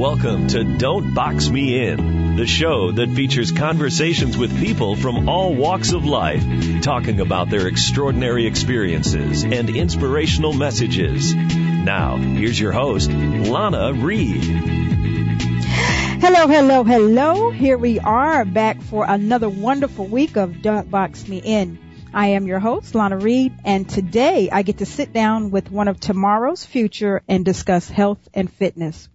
Welcome to Don't Box Me In, the show that features conversations with people from all walks of life, talking about their extraordinary experiences and inspirational messages. Now, here's your host, Lana Reed. Hello, hello, hello. Here we are back for another wonderful week of Don't Box Me In. I am your host, Lana Reed, and today I get to sit down with one of tomorrow's future and discuss health and fitness.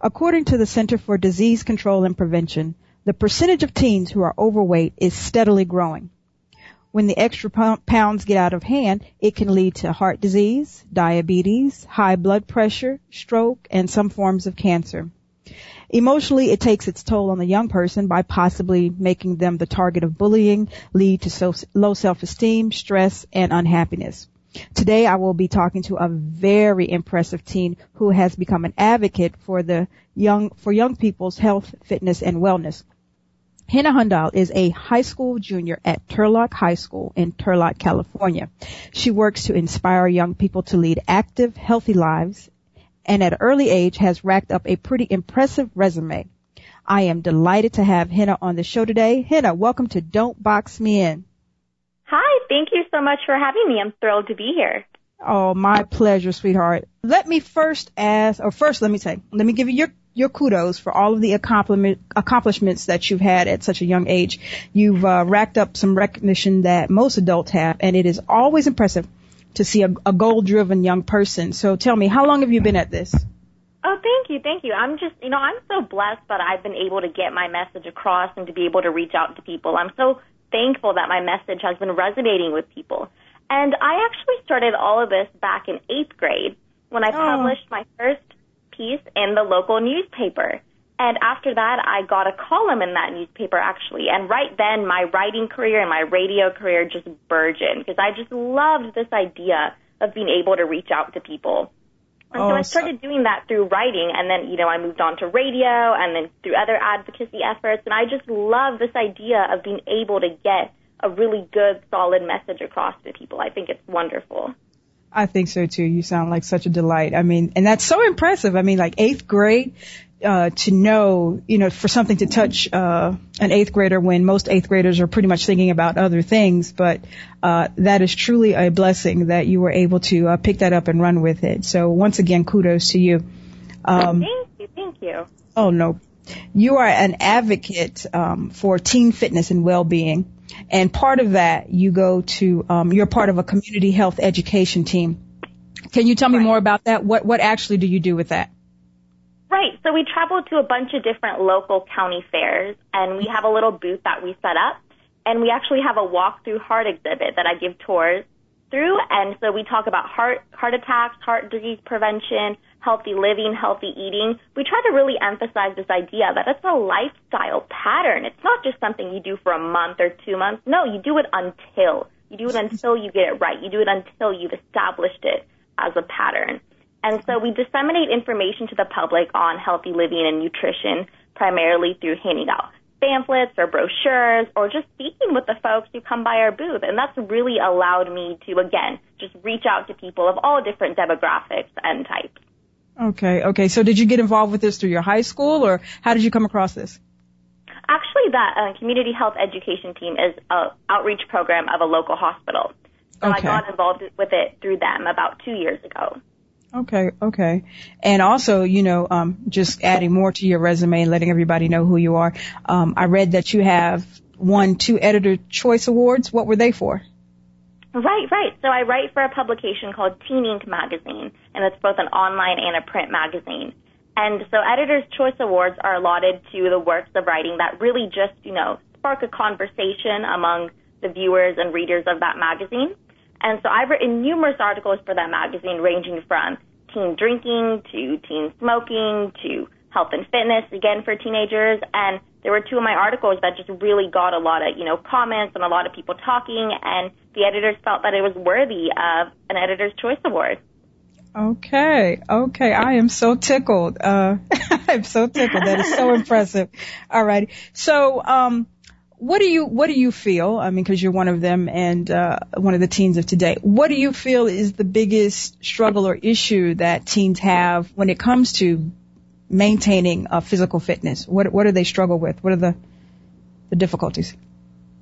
According to the Center for Disease Control and Prevention, the percentage of teens who are overweight is steadily growing. When the extra pounds get out of hand, it can lead to heart disease, diabetes, high blood pressure, stroke, and some forms of cancer. Emotionally, it takes its toll on the young person by possibly making them the target of bullying, lead to low self-esteem, stress, and unhappiness. Today I will be talking to a very impressive teen who has become an advocate for the young, for young people's health, fitness, and wellness. Hannah Hundal is a high school junior at Turlock High School in Turlock, California. She works to inspire young people to lead active, healthy lives and at an early age has racked up a pretty impressive resume. I am delighted to have Hannah on the show today. Hannah, welcome to Don't Box Me In. Hi, thank you so much for having me. I'm thrilled to be here. Oh, my pleasure, sweetheart. Let me first ask, or first let me say, let me give you your, your kudos for all of the accomplishments that you've had at such a young age. You've uh, racked up some recognition that most adults have, and it is always impressive to see a, a goal-driven young person. So tell me, how long have you been at this? Oh, thank you, thank you. I'm just, you know, I'm so blessed that I've been able to get my message across and to be able to reach out to people. I'm so thankful that my message has been resonating with people. And I actually started all of this back in eighth grade when I oh. published my first piece in the local newspaper. And after that, I got a column in that newspaper actually. And right then, my writing career and my radio career just burgeoned because I just loved this idea of being able to reach out to people. And oh, so I started so- doing that through writing, and then you know I moved on to radio, and then through other advocacy efforts, and I just love this idea of being able to get a really good, solid message across to people. I think it's wonderful. I think so too. You sound like such a delight. I mean, and that's so impressive. I mean, like eighth grade, uh, to know, you know, for something to touch uh, an eighth grader when most eighth graders are pretty much thinking about other things. But uh, that is truly a blessing that you were able to uh, pick that up and run with it. So once again, kudos to you. Um, thank you, thank you. Oh no, you are an advocate um, for teen fitness and well-being, and part of that you go to. Um, you're part of a community health education team. Can you tell me right. more about that? What what actually do you do with that? Right. So we traveled to a bunch of different local county fairs, and we have a little booth that we set up, and we actually have a walk through heart exhibit that I give tours through. And so we talk about heart heart attacks, heart disease prevention, healthy living, healthy eating. We try to really emphasize this idea that it's a lifestyle pattern. It's not just something you do for a month or two months. No, you do it until you do it until you get it right. You do it until you've established it as a pattern. And so we disseminate information to the public on healthy living and nutrition primarily through handing out pamphlets or brochures or just speaking with the folks who come by our booth. And that's really allowed me to, again, just reach out to people of all different demographics and types. Okay, okay. So did you get involved with this through your high school or how did you come across this? Actually, that uh, community health education team is an outreach program of a local hospital. So okay. I got involved with it through them about two years ago. Okay, okay. And also, you know, um, just adding more to your resume and letting everybody know who you are. Um, I read that you have won two editor choice awards. What were they for? Right, right. So I write for a publication called Teen Ink magazine, and it's both an online and a print magazine. And so Editor's Choice Awards are allotted to the works of writing that really just, you know, spark a conversation among the viewers and readers of that magazine. And so I've written numerous articles for that magazine ranging from teen drinking to teen smoking to health and fitness again for teenagers. And there were two of my articles that just really got a lot of, you know, comments and a lot of people talking and the editors felt that it was worthy of an editor's choice award. Okay, okay. I am so tickled. Uh, I'm so tickled. That is so impressive. All right. So, um, what do you what do you feel? I mean, because you're one of them and uh, one of the teens of today. What do you feel is the biggest struggle or issue that teens have when it comes to maintaining uh, physical fitness? What what do they struggle with? What are the the difficulties?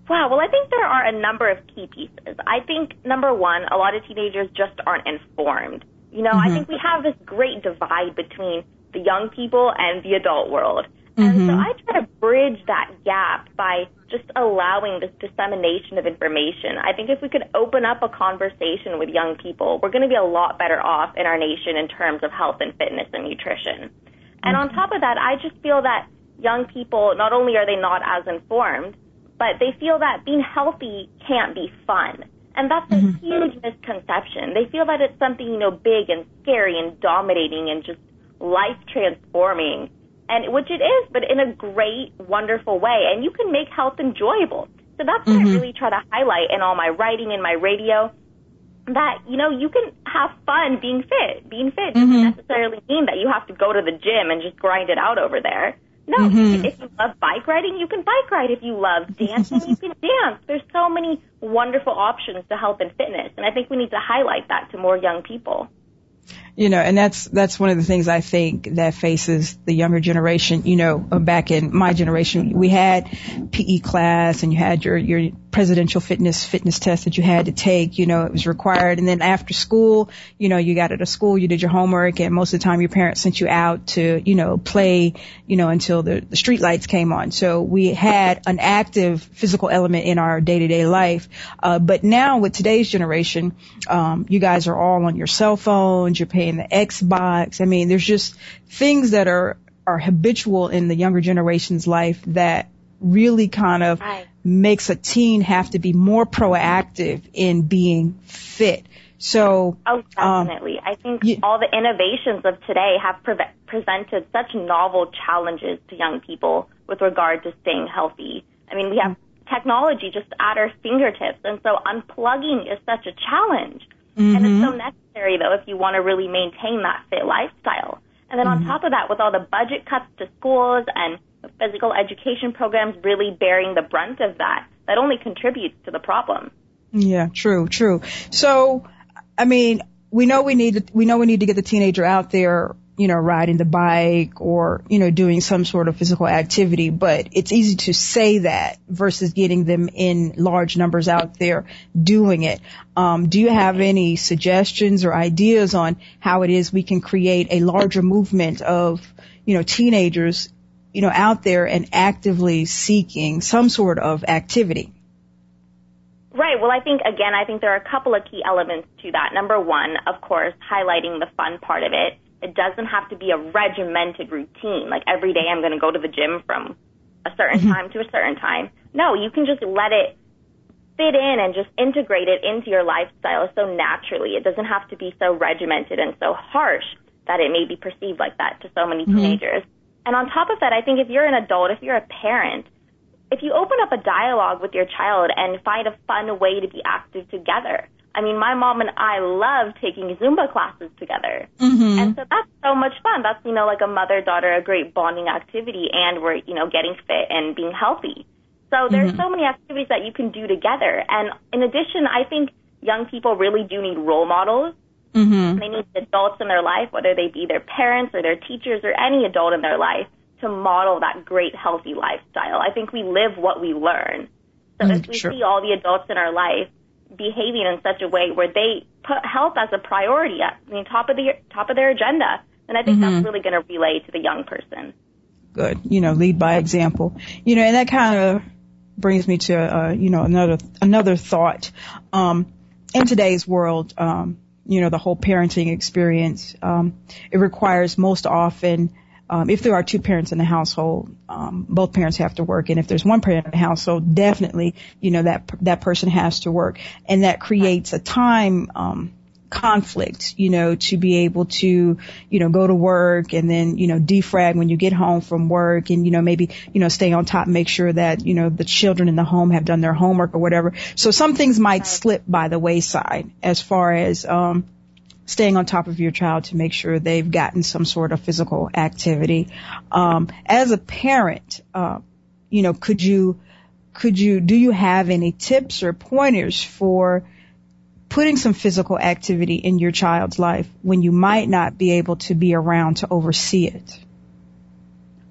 Wow. Well, I think there are a number of key pieces. I think number one, a lot of teenagers just aren't informed. You know, mm-hmm. I think we have this great divide between the young people and the adult world. And mm-hmm. so I try to bridge that gap by just allowing this dissemination of information. I think if we could open up a conversation with young people, we're going to be a lot better off in our nation in terms of health and fitness and nutrition. And on mm-hmm. top of that, I just feel that young people, not only are they not as informed, but they feel that being healthy can't be fun. And that's a mm-hmm. huge misconception. They feel that it's something, you know, big and scary and dominating and just life transforming. And which it is, but in a great, wonderful way. And you can make health enjoyable. So that's what mm-hmm. I really try to highlight in all my writing and my radio. That, you know, you can have fun being fit. Being fit doesn't mm-hmm. necessarily mean that you have to go to the gym and just grind it out over there. No, mm-hmm. if you love bike riding, you can bike ride. If you love dancing, you can dance. There's so many wonderful options to health and fitness, and I think we need to highlight that to more young people you know, and that's that's one of the things I think that faces the younger generation. You know, back in my generation, we had PE class, and you had your your presidential fitness fitness test that you had to take. You know, it was required, and then after school, you know, you got out of school, you did your homework, and most of the time your parents sent you out to you know play, you know, until the, the street lights came on. So we had an active physical element in our day to day life. Uh, but now with today's generation, um, you guys are all on your cell phones, paying playing the Xbox. I mean, there's just things that are, are habitual in the younger generation's life that really kind of right. makes a teen have to be more proactive in being fit. So, oh, um, definitely. Um, I think all the innovations of today have pre- presented such novel challenges to young people with regard to staying healthy. I mean, we have technology just at our fingertips, and so unplugging is such a challenge. Mm-hmm. And it's so necessary, though, if you want to really maintain that fit lifestyle. And then mm-hmm. on top of that, with all the budget cuts to schools and physical education programs really bearing the brunt of that, that only contributes to the problem. Yeah, true, true. So, I mean, we know we need to, we know we need to get the teenager out there you know, riding the bike or, you know, doing some sort of physical activity, but it's easy to say that versus getting them in large numbers out there doing it. Um, do you have any suggestions or ideas on how it is we can create a larger movement of, you know, teenagers, you know, out there and actively seeking some sort of activity? Right. Well, I think, again, I think there are a couple of key elements to that. Number one, of course, highlighting the fun part of it it doesn't have to be a regimented routine. Like every day I'm going to go to the gym from a certain mm-hmm. time to a certain time. No, you can just let it fit in and just integrate it into your lifestyle so naturally. It doesn't have to be so regimented and so harsh that it may be perceived like that to so many mm-hmm. teenagers. And on top of that, I think if you're an adult, if you're a parent, if you open up a dialogue with your child and find a fun way to be active together, I mean, my mom and I love taking Zumba classes together. Mm-hmm. And so that's so much fun. That's, you know, like a mother daughter, a great bonding activity, and we're, you know, getting fit and being healthy. So there's mm-hmm. so many activities that you can do together. And in addition, I think young people really do need role models. Mm-hmm. They need adults in their life, whether they be their parents or their teachers or any adult in their life, to model that great healthy lifestyle. I think we live what we learn. So mm, if we sure. see all the adults in our life behaving in such a way where they put health as a priority at the top of the top of their agenda, and I think mm-hmm. that's really going to relay to the young person. Good, you know, lead by example. You know, and that kind of brings me to uh, you know another another thought. Um, in today's world, um, you know, the whole parenting experience, um, it requires most often um, if there are two parents in the household, um, both parents have to work, and if there's one parent in the household, definitely, you know, that that person has to work, and that creates a time um, conflict, you know, to be able to, you know, go to work and then, you know, defrag when you get home from work, and you know, maybe, you know, stay on top, make sure that, you know, the children in the home have done their homework or whatever. So some things might slip by the wayside as far as um, staying on top of your child to make sure they've gotten some sort of physical activity. Um, as a parent, uh, you know, could you, could you, do you have any tips or pointers for putting some physical activity in your child's life when you might not be able to be around to oversee it?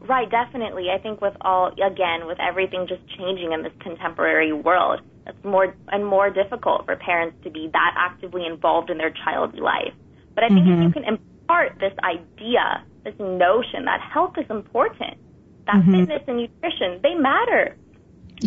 Right, definitely. I think with all, again, with everything just changing in this contemporary world, it's more and more difficult for parents to be that actively involved in their child's life. But I think mm-hmm. if you can impart this idea, this notion that health is important, that mm-hmm. fitness and nutrition, they matter.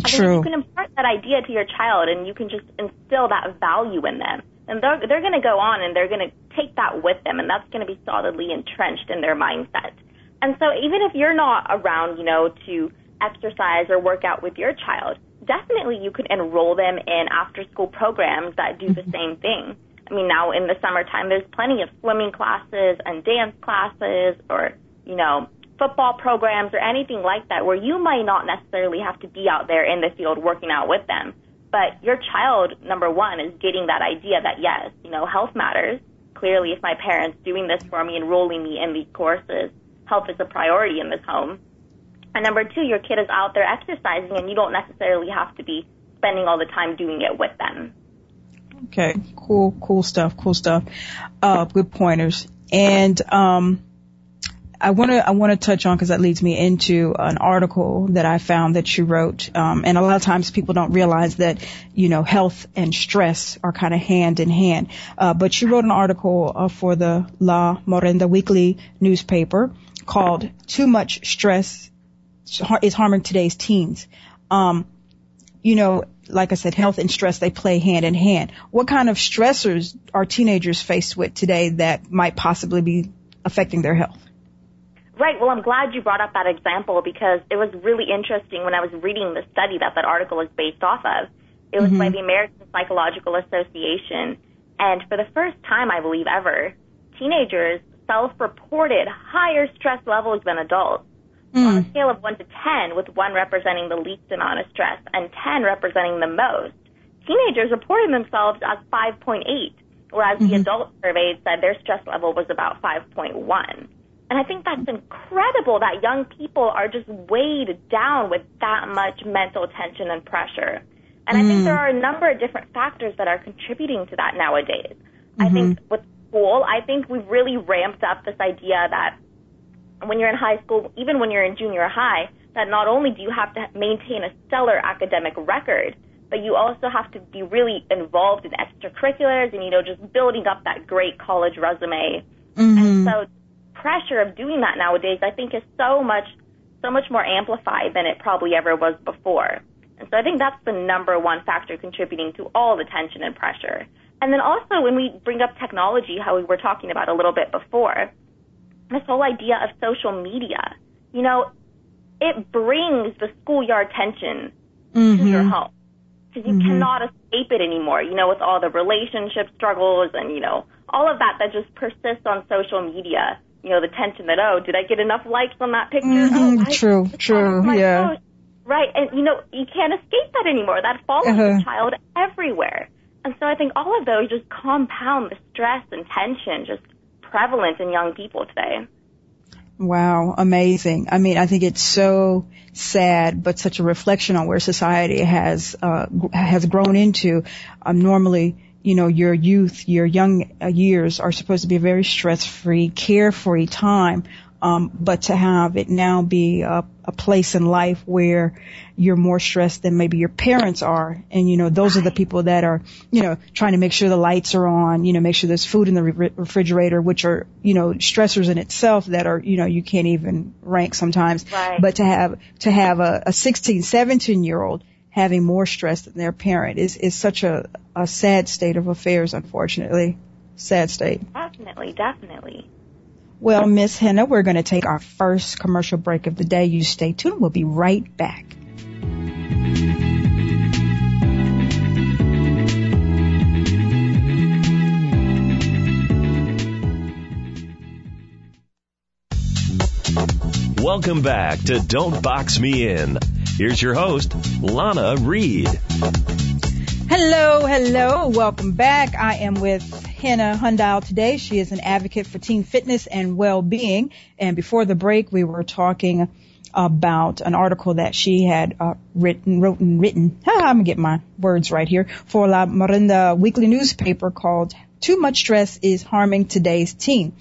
True. you can impart that idea to your child and you can just instill that value in them. And they're, they're going to go on and they're going to take that with them and that's going to be solidly entrenched in their mindset. And so even if you're not around, you know, to exercise or work out with your child, definitely you could enroll them in after school programs that do the mm-hmm. same thing. I mean, now in the summertime, there's plenty of swimming classes and dance classes or, you know, football programs or anything like that where you might not necessarily have to be out there in the field working out with them. But your child, number one, is getting that idea that yes, you know, health matters. Clearly, if my parents doing this for me, enrolling me in these courses, health is a priority in this home. And number two, your kid is out there exercising and you don't necessarily have to be spending all the time doing it with them. Okay, cool, cool stuff, cool stuff. Uh, good pointers. And, um, I want to I want to touch on because that leads me into an article that I found that you wrote, um, and a lot of times people don't realize that you know health and stress are kind of hand in hand. Uh, but you wrote an article uh, for the La Morenda Weekly newspaper called "Too Much Stress is Harming Today's Teens." Um, you know, like I said, health and stress they play hand in hand. What kind of stressors are teenagers faced with today that might possibly be affecting their health? Right. Well, I'm glad you brought up that example because it was really interesting when I was reading the study that that article is based off of. It was mm-hmm. by the American Psychological Association. And for the first time, I believe ever, teenagers self-reported higher stress levels than adults. Mm. On a scale of 1 to 10, with 1 representing the least amount of stress and 10 representing the most, teenagers reported themselves as 5.8, whereas mm-hmm. the adult surveyed said their stress level was about 5.1. And I think that's incredible that young people are just weighed down with that much mental tension and pressure. And mm. I think there mm. are a number of different factors that are contributing to that nowadays. Mm-hmm. I think with school, I think we've really ramped up this idea that when you're in high school, even when you're in junior high, that not only do you have to maintain a stellar academic record, but you also have to be really involved in extracurriculars and, you know, just building up that great college resume. Mm-hmm. And so pressure of doing that nowadays, I think, is so much, so much more amplified than it probably ever was before. And so I think that's the number one factor contributing to all the tension and pressure. And then also when we bring up technology, how we were talking about a little bit before, this whole idea of social media, you know, it brings the schoolyard tension mm-hmm. to your home because you mm-hmm. cannot escape it anymore, you know, with all the relationship struggles and, you know, all of that that just persists on social media you know, the tension that, oh, did I get enough likes on that picture? Mm-hmm, oh, true, true, yeah. Post. Right, and you know, you can't escape that anymore. That follows uh-huh. the child everywhere. And so I think all of those just compound the stress and tension just prevalent in young people today. Wow, amazing. I mean, I think it's so sad, but such a reflection on where society has uh, has grown into. Um, normally, you know, your youth, your young years are supposed to be a very stress-free, carefree time. Um, but to have it now be a, a, place in life where you're more stressed than maybe your parents are, and you know those are the people that are, you know, trying to make sure the lights are on, you know, make sure there's food in the re- refrigerator, which are, you know, stressors in itself that are, you know, you can't even rank sometimes. Right. But to have to have a, a 16, 17 year old having more stress than their parent is, is such a, a sad state of affairs, unfortunately. Sad state. Definitely, definitely. Well, Miss Henna, we're going to take our first commercial break of the day. You stay tuned. We'll be right back. Welcome back to Don't Box Me In. Here's your host, Lana Reed. Hello, hello. Welcome back. I am with Henna Hundal today. She is an advocate for teen fitness and well-being. And before the break, we were talking about an article that she had uh, written, wrote and written. I'm gonna get my words right here for La Morenda weekly newspaper called "Too Much Stress is Harming Today's Teen."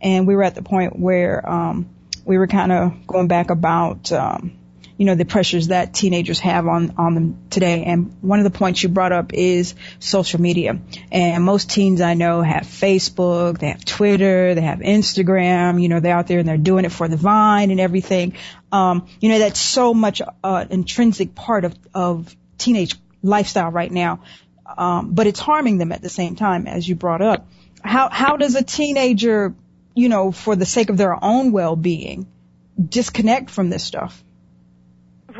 And we were at the point where um, we were kind of going back about, um, you know, the pressures that teenagers have on, on them today. And one of the points you brought up is social media. And most teens I know have Facebook, they have Twitter, they have Instagram, you know, they're out there and they're doing it for the vine and everything. Um, you know, that's so much, uh, intrinsic part of, of teenage lifestyle right now. Um, but it's harming them at the same time, as you brought up. How, how does a teenager, you know, for the sake of their own well-being, disconnect from this stuff?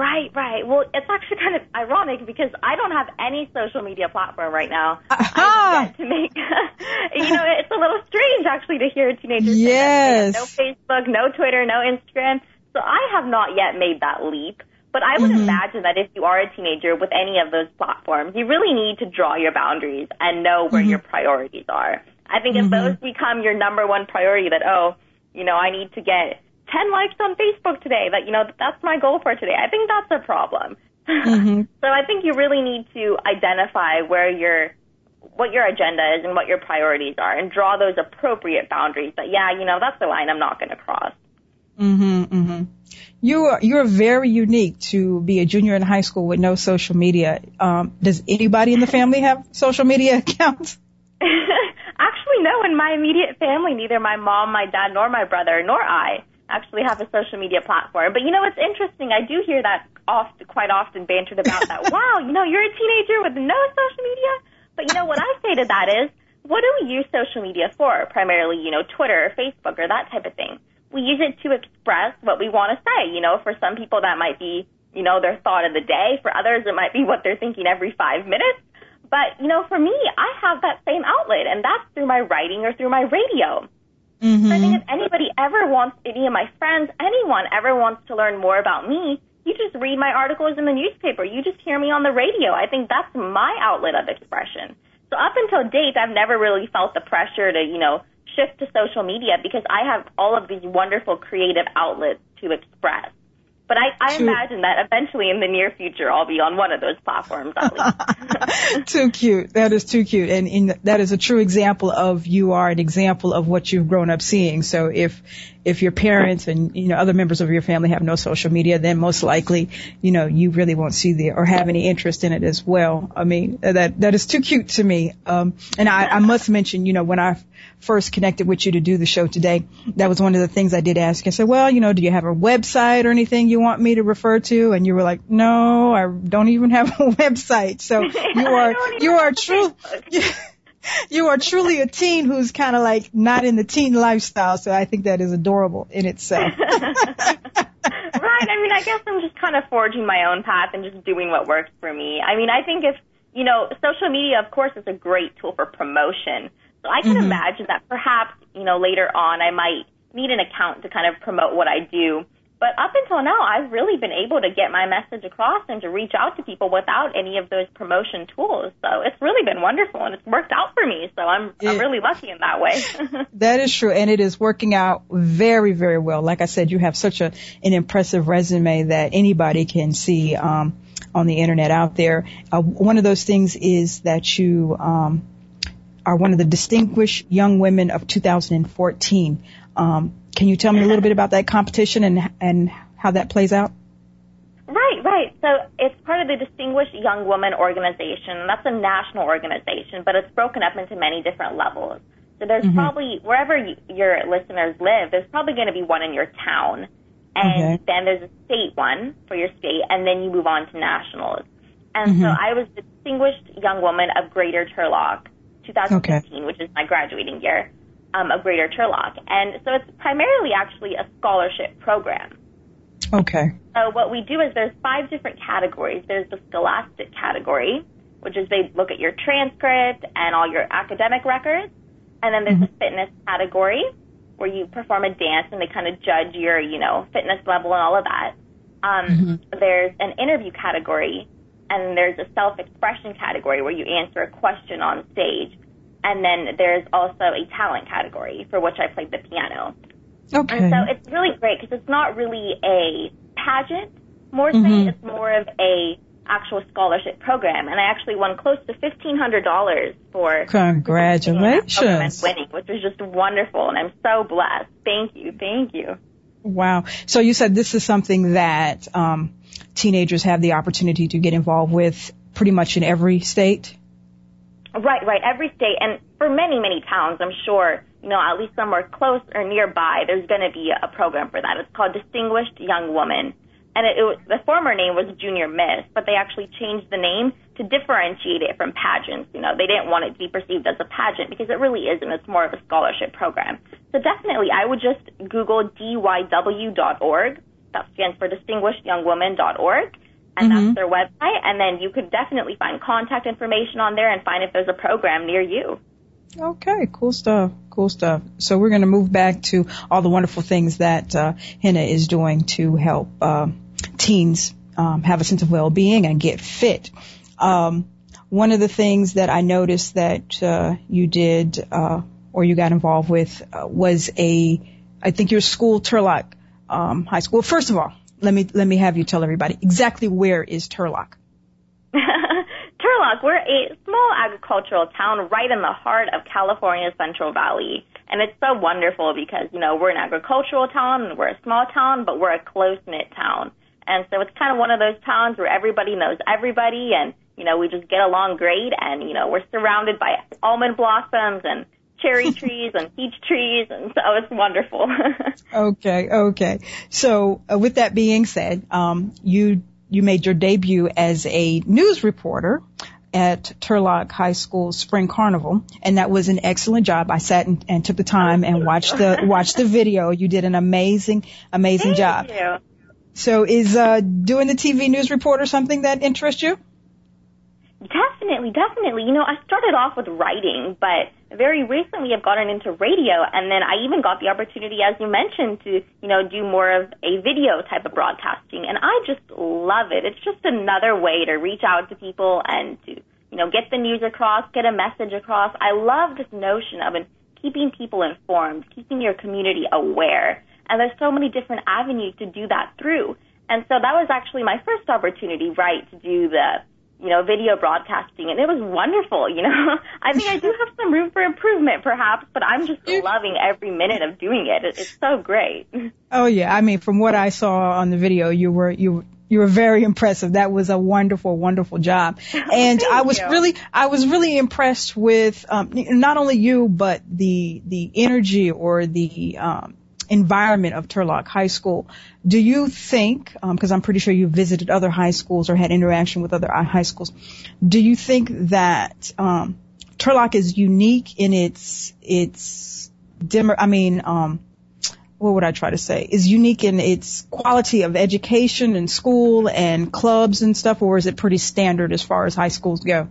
Right, right. Well, it's actually kind of ironic because I don't have any social media platform right now. Have to make, you know, it's a little strange actually to hear teenagers yes. say that no Facebook, no Twitter, no Instagram. So I have not yet made that leap. But I would mm-hmm. imagine that if you are a teenager with any of those platforms, you really need to draw your boundaries and know where mm-hmm. your priorities are. I think if mm-hmm. those become your number one priority that, oh, you know, I need to get 10 likes on Facebook today. That, you know, that's my goal for today. I think that's a problem. Mm-hmm. so I think you really need to identify where your, what your agenda is and what your priorities are and draw those appropriate boundaries But yeah, you know, that's the line I'm not going to cross. Mhm, mhm. You are you're very unique to be a junior in high school with no social media. Um, does anybody in the family have social media accounts? Actually, no. In my immediate family, neither my mom, my dad, nor my brother, nor I actually have a social media platform. But you know, it's interesting. I do hear that oft, quite often bantered about that. wow, you know, you're a teenager with no social media. But you know, what I say to that is, what do we use social media for? Primarily, you know, Twitter or Facebook or that type of thing. We use it to express what we want to say. You know, for some people that might be, you know, their thought of the day. For others, it might be what they're thinking every five minutes. But, you know, for me, I have that same outlet, and that's through my writing or through my radio. Mm-hmm. So I think if anybody ever wants, any of my friends, anyone ever wants to learn more about me, you just read my articles in the newspaper. You just hear me on the radio. I think that's my outlet of expression. So up until date, I've never really felt the pressure to, you know, shift to social media because I have all of these wonderful creative outlets to express. But I, I imagine that eventually in the near future I'll be on one of those platforms too cute. That is too cute. And in, that is a true example of you are an example of what you've grown up seeing. So if, if your parents and, you know, other members of your family have no social media, then most likely, you know, you really won't see the, or have any interest in it as well. I mean, that, that is too cute to me. Um, and I, I must mention, you know, when I first connected with you to do the show today, that was one of the things I did ask. I said, well, you know, do you have a website or anything you want me to refer to? And you were like, no, I don't even have a website. So you are, you are true. you are truly a teen who's kind of like not in the teen lifestyle. So I think that is adorable in itself. right. I mean, I guess I'm just kind of forging my own path and just doing what works for me. I mean, I think if, you know, social media, of course, is a great tool for promotion. So I can mm-hmm. imagine that perhaps, you know, later on I might need an account to kind of promote what I do. But up until now, I've really been able to get my message across and to reach out to people without any of those promotion tools. So it's really been wonderful and it's worked out for me. So I'm, it, I'm really lucky in that way. that is true. And it is working out very, very well. Like I said, you have such a, an impressive resume that anybody can see, um, on the internet out there. Uh, one of those things is that you, um, are one of the distinguished young women of 2014. Um, can you tell me a little bit about that competition and and how that plays out? Right, right. So it's part of the Distinguished Young Woman Organization. That's a national organization, but it's broken up into many different levels. So there's mm-hmm. probably wherever you, your listeners live, there's probably going to be one in your town, and okay. then there's a state one for your state, and then you move on to nationals. And mm-hmm. so I was the Distinguished Young Woman of Greater Turlock 2015, okay. which is my graduating year um, of Greater Turlock. And so it's primarily actually a scholarship program. Okay. So what we do is there's five different categories. There's the scholastic category, which is they look at your transcript and all your academic records. And then there's mm-hmm. the fitness category where you perform a dance and they kind of judge your, you know, fitness level and all of that. Um, mm-hmm. There's an interview category and there's a self-expression category where you answer a question on stage. And then there's also a talent category for which I played the piano. Okay. And so it's really great because it's not really a pageant, more mm-hmm. it's more of a actual scholarship program. And I actually won close to fifteen hundred dollars for congratulations winning, which was just wonderful. And I'm so blessed. Thank you, thank you. Wow. So you said this is something that um, teenagers have the opportunity to get involved with pretty much in every state? Right, right. Every state, and for many, many towns, I'm sure, you know, at least somewhere close or nearby, there's going to be a program for that. It's called Distinguished Young Woman. And it, it was, the former name was Junior Miss, but they actually changed the name to differentiate it from pageants. You know, they didn't want it to be perceived as a pageant because it really isn't. It's more of a scholarship program. So definitely, I would just Google dyw.org. That stands for distinguishedyoungwoman.org and mm-hmm. that's their website. And then you could definitely find contact information on there and find if there's a program near you. Okay, cool stuff. Cool stuff. So we're going to move back to all the wonderful things that uh, Henna is doing to help uh, teens um, have a sense of well-being and get fit. Um, one of the things that I noticed that uh, you did uh, or you got involved with uh, was a, I think your school, Turlock um, High School. First of all, let me let me have you tell everybody exactly where is Turlock. Turlock, we're a small agricultural town right in the heart of California's Central Valley. And it's so wonderful because, you know, we're an agricultural town and we're a small town, but we're a close knit town. And so it's kind of one of those towns where everybody knows everybody and, you know, we just get along great and, you know, we're surrounded by almond blossoms and cherry trees and peach trees, and so it's wonderful. okay, okay. So uh, with that being said, um, you you made your debut as a news reporter at Turlock High School Spring Carnival, and that was an excellent job. I sat and, and took the time and watched the watched the video. You did an amazing, amazing Thank job. You. So, is uh, doing the TV news reporter something that interests you? Definitely, definitely. You know, I started off with writing, but very recently I've gotten into radio, and then I even got the opportunity, as you mentioned, to you know do more of a video type of broadcasting, and I just love it. It's just another way to reach out to people and to you know get the news across, get a message across. I love this notion of keeping people informed, keeping your community aware, and there's so many different avenues to do that through. And so that was actually my first opportunity, right, to do the you know, video broadcasting, and it was wonderful. You know, I think I do have some room for improvement, perhaps, but I'm just loving every minute of doing it. It's so great. Oh yeah, I mean, from what I saw on the video, you were you you were very impressive. That was a wonderful, wonderful job. And I was you. really, I was really impressed with um, not only you, but the the energy or the um, environment of Turlock High School. Do you think, because um, I'm pretty sure you visited other high schools or had interaction with other uh, high schools, do you think that um, Turlock is unique in its its dimmer? I mean, um, what would I try to say? Is unique in its quality of education and school and clubs and stuff, or is it pretty standard as far as high schools go?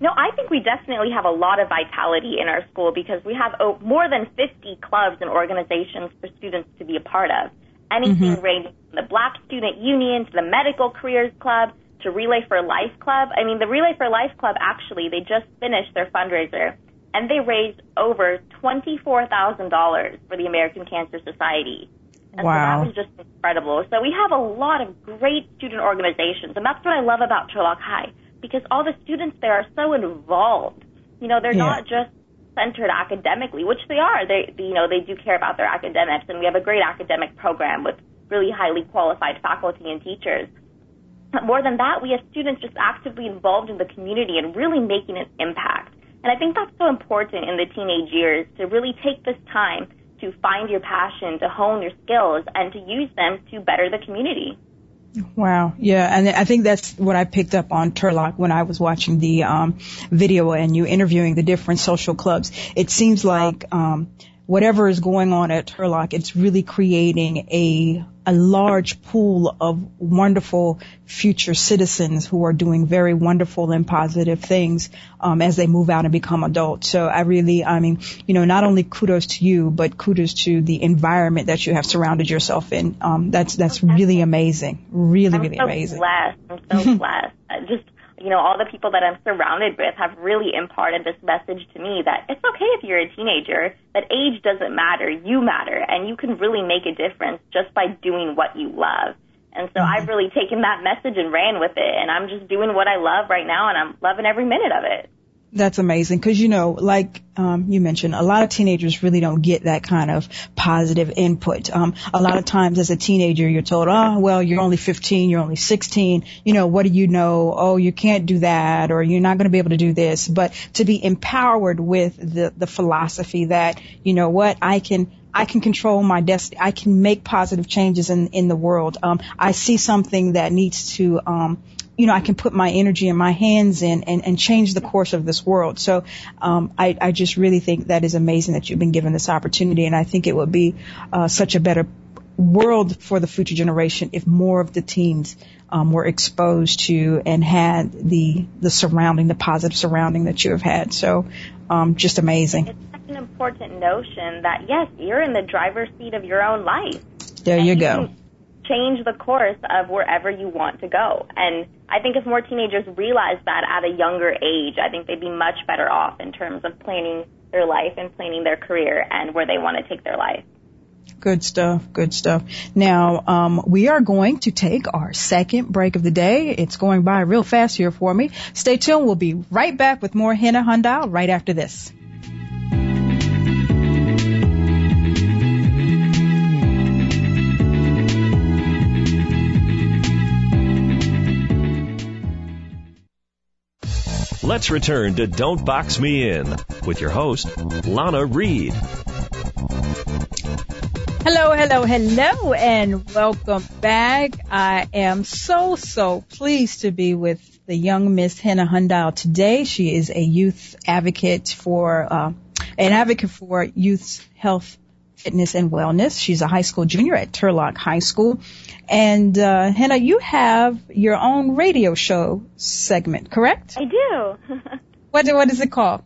No, I think we definitely have a lot of vitality in our school because we have oh, more than 50 clubs and organizations for students to be a part of. Anything mm-hmm. ranging from the Black Student Union to the Medical Careers Club to Relay for Life Club. I mean, the Relay for Life Club actually, they just finished their fundraiser and they raised over $24,000 for the American Cancer Society. And wow. so that was just incredible. So we have a lot of great student organizations, and that's what I love about Turlock High because all the students there are so involved. You know, they're yeah. not just centered academically, which they are. They, you know, they do care about their academics, and we have a great academic program with really highly qualified faculty and teachers. But more than that, we have students just actively involved in the community and really making an impact. And I think that's so important in the teenage years to really take this time to find your passion, to hone your skills, and to use them to better the community. Wow. Yeah. And I think that's what I picked up on Turlock when I was watching the um, video and you interviewing the different social clubs. It seems like um, whatever is going on at Turlock, it's really creating a a large pool of wonderful future citizens who are doing very wonderful and positive things um, as they move out and become adults. So I really, I mean, you know, not only kudos to you, but kudos to the environment that you have surrounded yourself in. Um, that's that's really amazing, really, I'm really so amazing. Blessed. I'm so blessed. I just you know, all the people that I'm surrounded with have really imparted this message to me that it's okay if you're a teenager, that age doesn't matter, you matter, and you can really make a difference just by doing what you love. And so Mm-hmm. I've really taken that message and ran with it, and I'm just doing what I love right now, and I'm loving every minute of it. That's amazing because you know, like um, you mentioned, a lot of teenagers really don't get that kind of positive input. Um, a lot of times, as a teenager, you're told, "Oh, well, you're only 15, you're only 16. You know, what do you know? Oh, you can't do that, or you're not going to be able to do this." But to be empowered with the the philosophy that you know what, I can I can control my destiny. I can make positive changes in in the world. Um, I see something that needs to um, you know, I can put my energy and my hands in and, and change the course of this world. So, um, I, I just really think that is amazing that you've been given this opportunity. And I think it would be, uh, such a better world for the future generation if more of the teens, um, were exposed to and had the, the surrounding, the positive surrounding that you have had. So, um, just amazing. It's such an important notion that yes, you're in the driver's seat of your own life. There you, you go change the course of wherever you want to go. And I think if more teenagers realize that at a younger age, I think they'd be much better off in terms of planning their life and planning their career and where they want to take their life. Good stuff. Good stuff. Now, um, we are going to take our second break of the day. It's going by real fast here for me. Stay tuned. We'll be right back with more Henna Hundal right after this. Let's return to Don't Box Me In with your host, Lana Reed. Hello, hello, hello, and welcome back. I am so, so pleased to be with the young Miss Hannah Hundal today. She is a youth advocate for, uh, an advocate for youth health fitness and wellness. She's a high school junior at Turlock High School. And uh, Henna, you have your own radio show segment, correct? I do. what what is it called?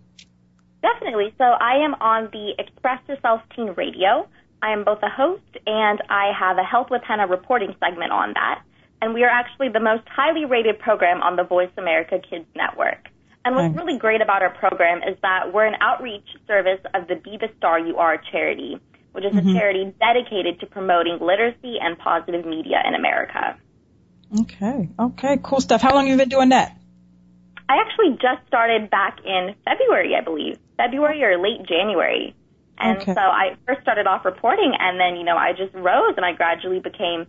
Definitely. So I am on the Express Yourself Teen Radio. I am both a host and I have a Health with Henna reporting segment on that. And we are actually the most highly rated program on the Voice America Kids Network. And what's really great about our program is that we're an outreach service of the Be the Star You Are charity which is mm-hmm. a charity dedicated to promoting literacy and positive media in America. Okay. Okay. Cool stuff. How long have you been doing that? I actually just started back in February, I believe. February or late January. And okay. so I first started off reporting and then, you know, I just rose and I gradually became,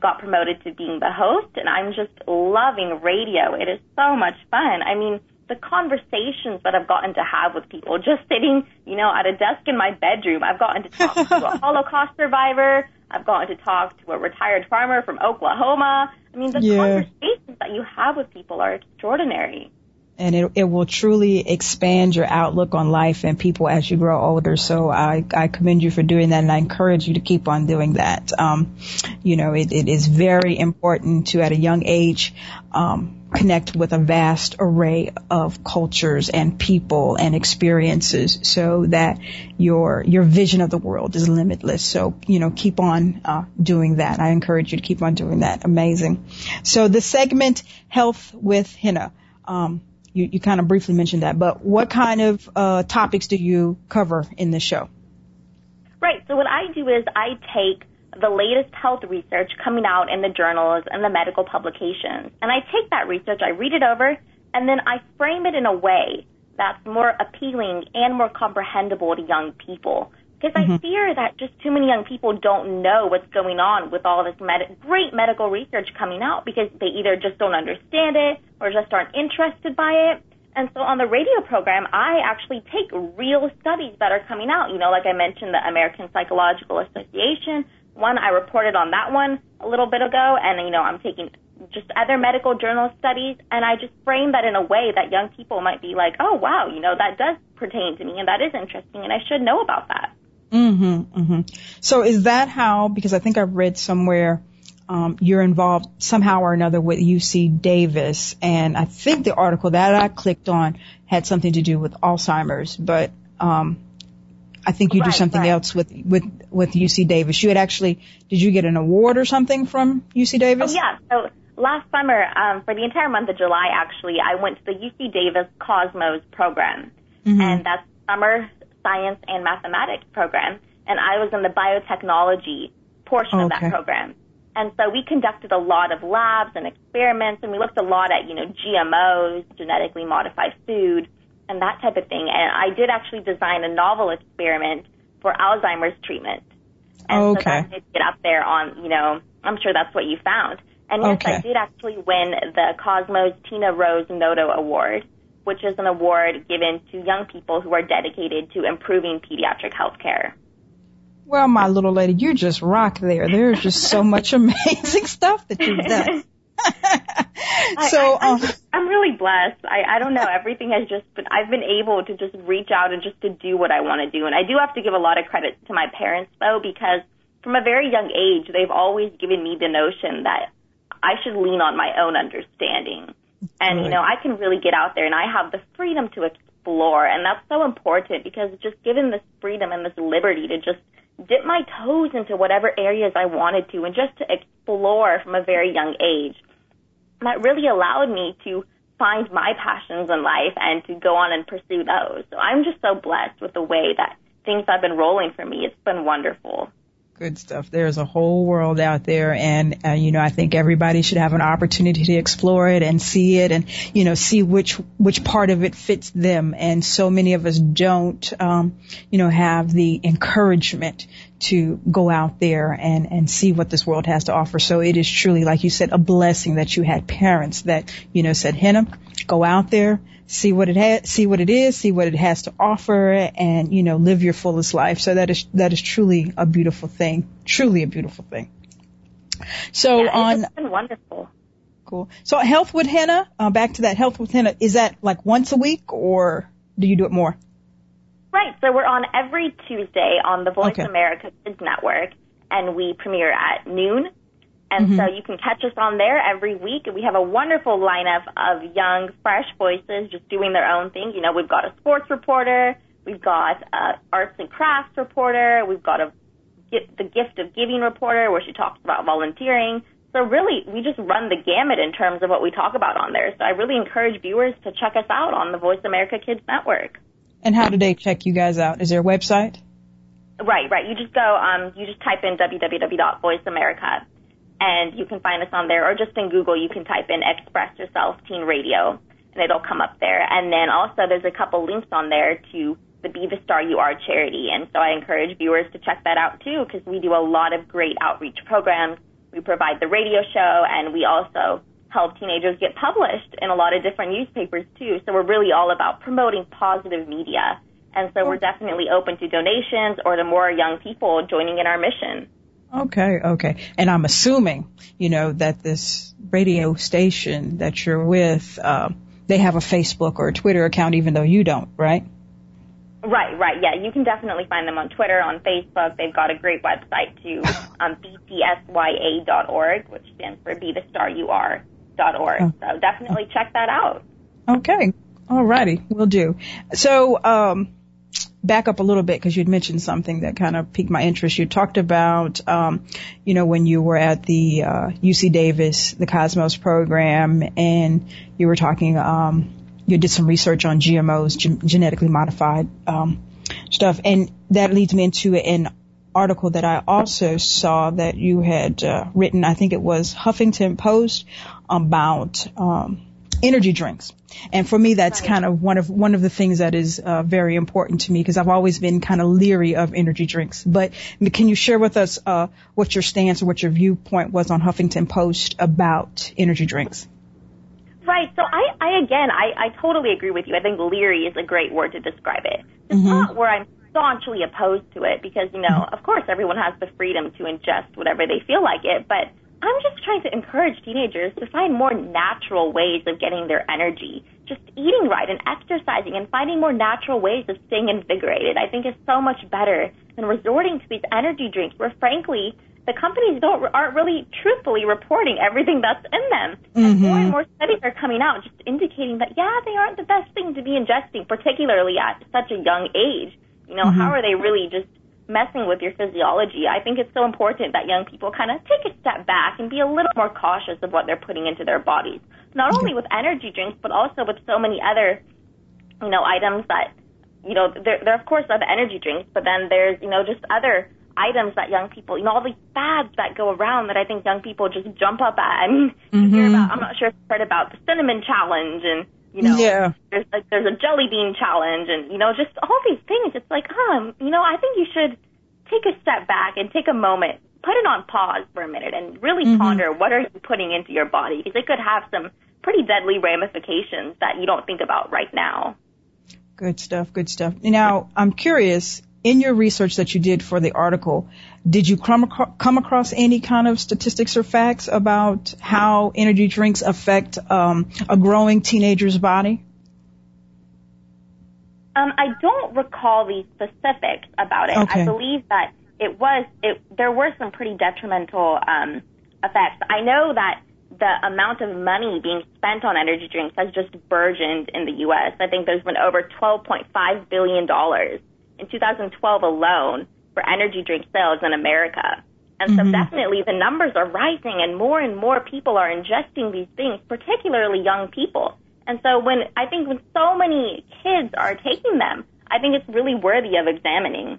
got promoted to being the host and I'm just loving radio. It is so much fun. I mean, the conversations that I've gotten to have with people just sitting, you know, at a desk in my bedroom. I've gotten to talk to a Holocaust survivor. I've gotten to talk to a retired farmer from Oklahoma. I mean, the yeah. conversations that you have with people are extraordinary. And it, it will truly expand your outlook on life and people as you grow older. So I, I commend you for doing that and I encourage you to keep on doing that. Um, you know, it, it is very important to at a young age, um, connect with a vast array of cultures and people and experiences so that your your vision of the world is limitless. So you know keep on uh, doing that. I encourage you to keep on doing that. Amazing. So the segment health with henna. Um, you, you kind of briefly mentioned that but what kind of uh, topics do you cover in this show? Right. So what i do is i take the latest health research coming out in the journals and the medical publications. And I take that research, I read it over, and then I frame it in a way that's more appealing and more comprehensible to young people. Because mm-hmm. I fear that just too many young people don't know what's going on with all this med- great medical research coming out because they either just don't understand it or just aren't interested by it. And so on the radio program, I actually take real studies that are coming out. You know, like I mentioned, the American Psychological Association one, I reported on that one a little bit ago, and you know, I'm taking just other medical journal studies, and I just frame that in a way that young people might be like, oh wow, you know, that does pertain to me, and that is interesting, and I should know about that. Mm-hmm. Mm-hmm. So is that how? Because I think I've read somewhere. Um, you're involved somehow or another with UC Davis, and I think the article that I clicked on had something to do with Alzheimer's. But um, I think you right, do something right. else with with with UC Davis. You had actually did you get an award or something from UC Davis? Oh yeah. So last summer, um, for the entire month of July, actually, I went to the UC Davis Cosmos program, mm-hmm. and that's summer science and mathematics program, and I was in the biotechnology portion okay. of that program. And so we conducted a lot of labs and experiments, and we looked a lot at, you know, GMOs, genetically modified food, and that type of thing. And I did actually design a novel experiment for Alzheimer's treatment. And okay. so that did get up there on, you know, I'm sure that's what you found. And yes, Okay. I did actually win the Cosmos Tina Rose Noto Award, which is an award given to young people who are dedicated to improving pediatric health care. Well, my little lady, you just rock there. There's just so much amazing stuff that you've done. so, I, I, um, really blessed. I, I don't know. Everything has just been, I've been able to just reach out and just to do what I want to do. And I do have to give a lot of credit to my parents though, because from a very young age, they've always given me the notion that I should lean on my own understanding. And, you know, I can really get out there and I have the freedom to explore. And that's so important because just given this freedom and this liberty to just dip my toes into whatever areas I wanted to and just to explore from a very young age that really allowed me to find my passions in life and to go on and pursue those. So I'm just so blessed with the way that things have been rolling for me. It's been wonderful. good stuff. There's a whole world out there and, uh, you know, I think everybody should have an opportunity to explore it and see it and, you know, see which, which part of it fits them. And so many of us don't, um, you know, have the encouragement to go out there and, and see what this world has to offer. So it is truly, like you said, a blessing that you had parents that, you know, said, Henna, go out there, see what it has, see what it is, see what it has to offer and, you know, live your fullest life. So that is, that is truly a beautiful thing. Truly a beautiful thing. So yeah, on, been wonderful. cool. So health with henna, uh, back to that health with henna, is that like once a week or do you do it more? Right. So we're on every Tuesday on the Voice Okay. America Kids Network, and we premiere at noon. And Mm-hmm. so you can catch us on there every week. We have a wonderful lineup of young, fresh voices just doing their own thing. You know, we've got a sports reporter, we've got a arts and crafts reporter, we've got a the gift of giving reporter where she talks about volunteering. So really, we just run the gamut in terms of what we talk about on there. So I really encourage viewers to check us out on the Voice America Kids Network. And how do they check you guys out? Is there a website? Right, right. You just go, um, you just type in www.voiceamerica, and you can find us on there, or just in Google, you can type in Express Yourself Teen Radio, and it'll come up there. And then also, there's a couple links on there to the Be the Star You Are charity, and so I encourage viewers to check that out too, because we do a lot of great outreach programs. We provide the radio show, and we also help teenagers get published in a lot of different newspapers too. So we're really all about promoting positive media. And so we're definitely open to donations or the more young people joining in our mission. Okay, okay. And I'm assuming, you know, that this radio station that you're with, uh, they have a Facebook or a Twitter account even though you don't, right? Right, right. Yeah, you can definitely find them on Twitter, on Facebook. They've got a great website too, um, btsya.org, which stands for Be the Star You Are org. Oh. So definitely check that out. Okay. Alrighty. We'll do. So, um, back up a little bit because you'd mentioned something that kind of piqued my interest. You talked about, um, you know, when you were at the, uh, UC Davis, the Cosmos program and you were talking, um, you did some research on GMOs, gen- genetically modified, um, stuff. And that leads me into an article that I also saw that you had uh, written. I think it was Huffington Post about um, energy drinks. And for me, that's kind of one of one of the things that is uh, very important to me because I've always been kind of leery of energy drinks. But can you share with us uh, what your stance or what your viewpoint was on Huffington Post about energy drinks? Right. So I, I again, I, I totally agree with you. I think leery is a great word to describe it. It's not where I'm staunchly opposed to it because, you know, of course everyone has the freedom to ingest whatever they feel like it, but I'm just trying to encourage teenagers to find more natural ways of getting their energy. Just eating right and exercising and finding more natural ways of staying invigorated, I think is so much better than resorting to these energy drinks where frankly, the companies don't aren't really truthfully reporting everything that's in them. And mm-hmm. more and more studies are coming out just indicating that yeah, they aren't the best thing to be ingesting, particularly at such a young age. You know, mm-hmm. how are they really just messing with your physiology? I think it's so important that young people kind of take a step back and be a little more cautious of what they're putting into their bodies. Not only with energy drinks, but also with so many other, you know, items that, you know, there, there of course are the energy drinks, but then there's, you know, just other items that young people, you know, all these fads that go around that I think young people just jump up at. I mean, you hear mm-hmm. about, I'm not sure if you've heard about the cinnamon challenge and, You know, Yeah. there's like there's a jelly bean challenge, and you know, just all these things. It's like, huh, you know, I think you should take a step back and take a moment, put it on pause for a minute, and really Mhm. ponder what are you putting into your body because it could have some pretty deadly ramifications that you don't think about right now. Good stuff. Good stuff. Now, I'm curious. In your research that you did for the article, did you come, come across any kind of statistics or facts about how energy drinks affect um, a growing teenager's body? Um, I don't recall the specifics about it. Okay. I believe that it was it. There were some pretty detrimental um, effects. I know that the amount of money being spent on energy drinks has just burgeoned in the U.S. I think there's been over 12.5 billion dollars in 2012 alone for energy drink sales in America. And so Mhm. definitely the numbers are rising and more and more people are ingesting these things, particularly young people. And so when I think when so many kids are taking them, I think it's really worthy of examining.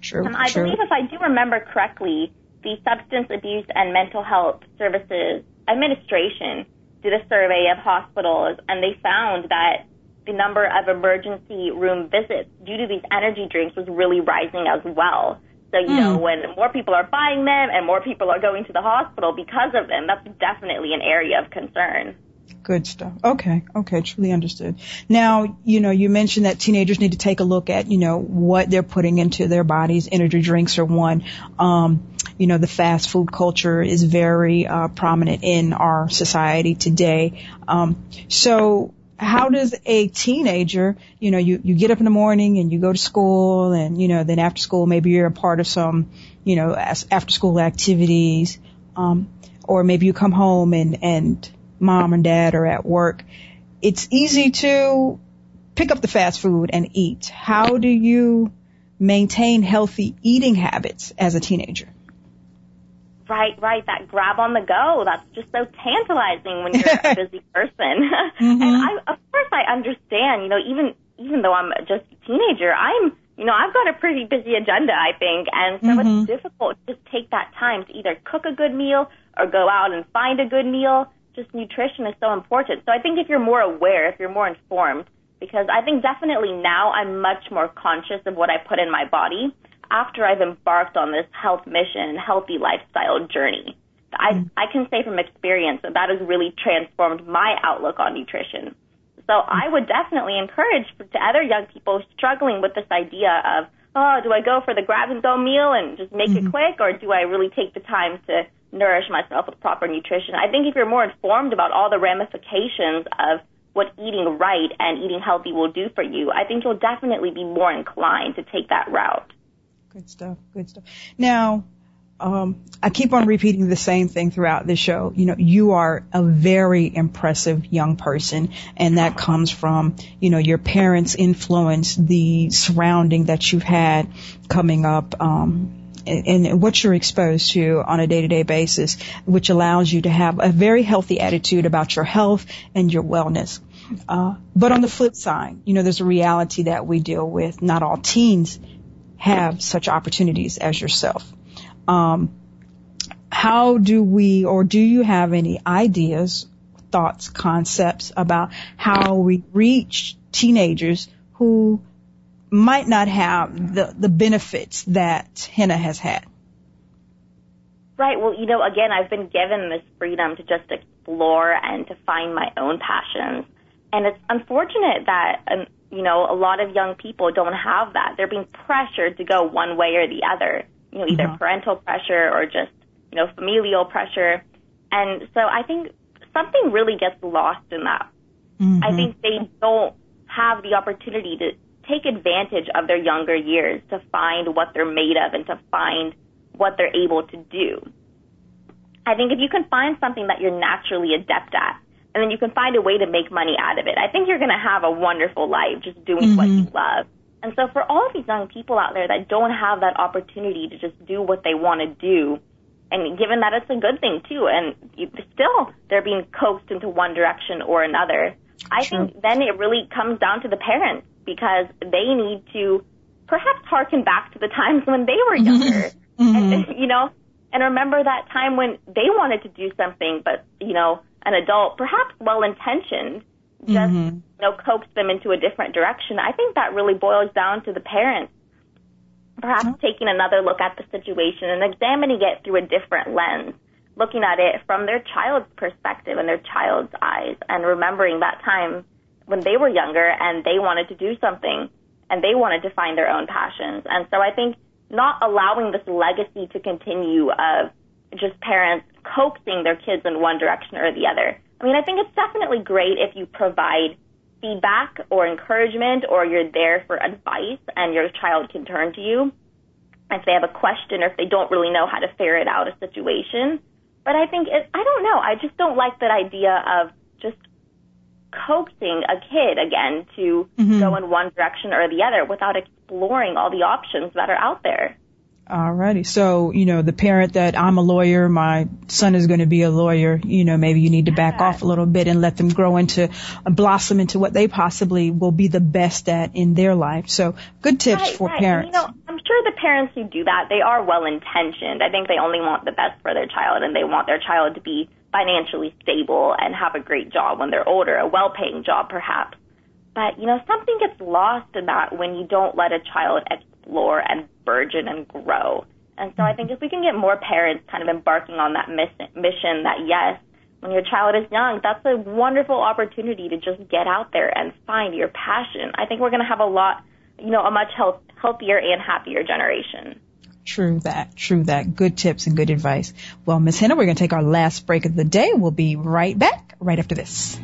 True. Um, I true. believe if I do remember correctly, the Substance Abuse and Mental Health Services Administration did a survey of hospitals and they found that the number of emergency room visits due to these energy drinks was really rising as well. So, you know, Hmm. when more people are buying them and more people are going to the hospital because of them, that's definitely an area of concern. Good stuff. Okay. Okay. Truly understood. Now, you know, you mentioned that teenagers need to take a look at, you know, what they're putting into their bodies. Energy drinks are one. Um, you know, the fast food culture is very uh, prominent in our society today. Um, so how does a teenager, you know, you, you get up in the morning and you go to school and, you know, then after school, maybe you're a part of some, you know, after school activities, um, or maybe you come home and, and mom and dad are at work. It's easy to pick up the fast food and eat. How do you maintain healthy eating habits as a teenager? Right, right. That grab on the go. That's just so tantalizing when you're a busy person. Mhm. And I, of course, I understand. You know, even even though I'm just a teenager, I'm, you know, I've got a pretty busy agenda. I think, and so Mhm. it's difficult to just take that time to either cook a good meal or go out and find a good meal. Just nutrition is so important. So I think if you're more aware, if you're more informed, because I think definitely now I'm much more conscious of what I put in my body after I've embarked on this health mission and healthy lifestyle journey. I, mm-hmm. I can say from experience that that has really transformed my outlook on nutrition. So mm-hmm. I would definitely encourage to other young people struggling with this idea of, oh, do I go for the grab and go meal and just make it mm-hmm. quick, or do I really take the time to nourish myself with proper nutrition? I think if you're more informed about all the ramifications of what eating right and eating healthy will do for you, I think you'll definitely be more inclined to take that route. Good stuff. Good stuff. Now, um, I keep on repeating the same thing throughout the show. You know, you are a very impressive young person, and that comes from, you know, your parents' influence, the surrounding that you've had coming up, um, and, and what you're exposed to on a day-to-day basis, which allows you to have a very healthy attitude about your health and your wellness. Uh, but on the flip side, you know, there's a reality that we deal with. Not all teens have such opportunities as yourself. Um, how do we, or do you have any ideas, thoughts, concepts about how we reach teenagers who might not have the, the benefits that Henna has had? Right. Well, you know, again, I've been given this freedom to just explore and to find my own passions. And it's unfortunate that, um, you know, a lot of young people don't have that. They're being pressured to go one way or the other, you know, either Mhm. parental pressure or just, you know, familial pressure. And so I think something really gets lost in that. Mm-hmm. I think they don't have the opportunity to take advantage of their younger years to find what they're made of and to find what they're able to do. I think if you can find something that you're naturally adept at, and then you can find a way to make money out of it, I think you're going to have a wonderful life just doing what you mm-hmm. love. And so for all of these young people out there that don't have that opportunity to just do what they want to do, and given that it's a good thing too, and you, still they're being coaxed into one direction or another, I think then it really comes down to the parents because they need to perhaps harken back to the times when they were mm-hmm. younger, mm-hmm. and you know, and remember that time when they wanted to do something, but you know, an adult, perhaps well intentioned, just mm-hmm. you know coax them into a different direction. I think that really boils down to the parents perhaps mm-hmm. taking another look at the situation and examining it through a different lens, looking at it from their child's perspective and their child's eyes, and remembering that time when they were younger and they wanted to do something and they wanted to find their own passions. And so I think not allowing this legacy to continue of just parents coaxing their kids in one direction or the other. I mean, I think it's definitely great if you provide feedback or encouragement or you're there for advice and your child can turn to you if they have a question or if they don't really know how to ferret out a situation. But I think it, I don't know. I just don't like that idea of just coaxing a kid again to mm-hmm. go in one direction or the other without exploring all the options that are out there. Alrighty. So, you know, the parent that I'm a lawyer, my son is going to be a lawyer, you know, maybe you need to back off a little bit and let them grow into, uh, blossom into what they possibly will be the best at in their life. So good tips right, for right. parents. You know, I'm sure the parents who do that, they are well intentioned. I think they only want the best for their child and they want their child to be financially stable and have a great job when they're older, a well paying job perhaps. But, you know, something gets lost in that when you don't let a child explore and burgeon and grow. And so I think if we can get more parents kind of embarking on that mission that yes, when your child is young, that's a wonderful opportunity to just get out there and find your passion. I think we're going to have a lot, you know, a much health, healthier and happier generation. True that. True that. Good tips and good advice. Well, Miss Henna, we're going to take our last break of the day. We'll be right back right after this.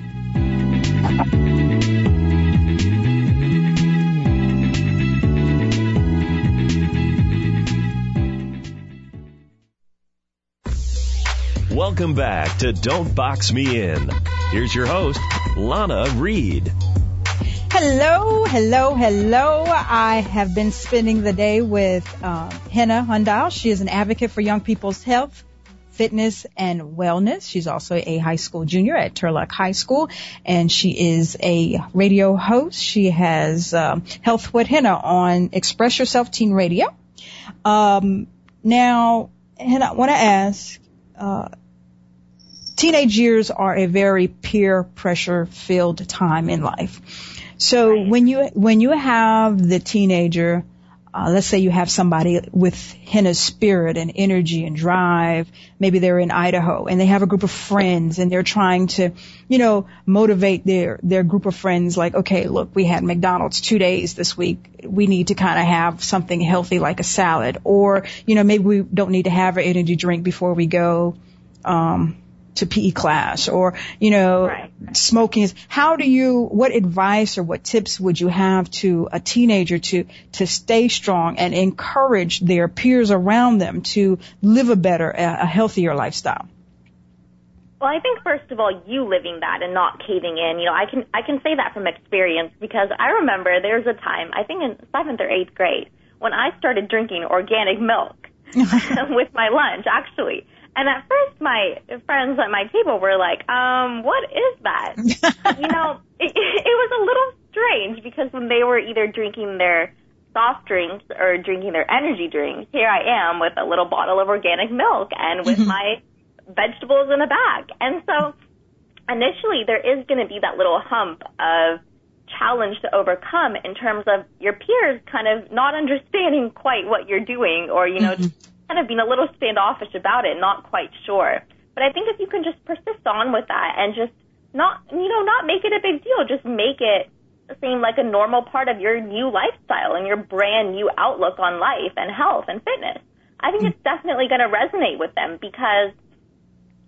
Welcome back to Don't Box Me In. Here's your host, Lana Reed. Hello, hello, hello. I have been spending the day with uh, Henna Hundal. She is an advocate for young people's health, fitness, and wellness. She's also a high school junior at Turlock High School, and she is a radio host. She has um, Health with Henna on Express Yourself Teen Radio. Um, now, Henna, I want to ask, uh, teenage years are a very peer pressure filled time in life. So right. when you when you have the teenager, uh, let's say you have somebody with Henna's spirit and energy and drive. Maybe they're in Idaho and they have a group of friends and they're trying to, you know, motivate their their group of friends. Like, okay, look, we had McDonald's two days this week. We need to kind of have something healthy like a salad, or you know, maybe we don't need to have an energy drink before we go. Um, to PE class or, you know, right. smoking. How do you, what advice or what tips would you have to a teenager to, to stay strong and encourage their peers around them to live a better, a, healthier lifestyle? Well, I think first of all, you living that and not caving in. You know, I can I can say that from experience because I remember there's a time I think in seventh or eighth grade when I started drinking organic milk with my lunch. Actually, and at first, my friends at my table were like, um, what is that? you know, it, it was a little strange because when they were either drinking their soft drinks or drinking their energy drinks, here I am with a little bottle of organic milk and with mm-hmm. my vegetables in a bag. And so initially there is going to be that little hump of challenge to overcome in terms of your peers kind of not understanding quite what you're doing or, you know, mm-hmm kind of being a little standoffish about it, not quite sure. But I think if you can just persist on with that and just not, you know, not make it a big deal, just make it seem like a normal part of your new lifestyle and your brand new outlook on life and health and fitness. I think it's definitely going to resonate with them because,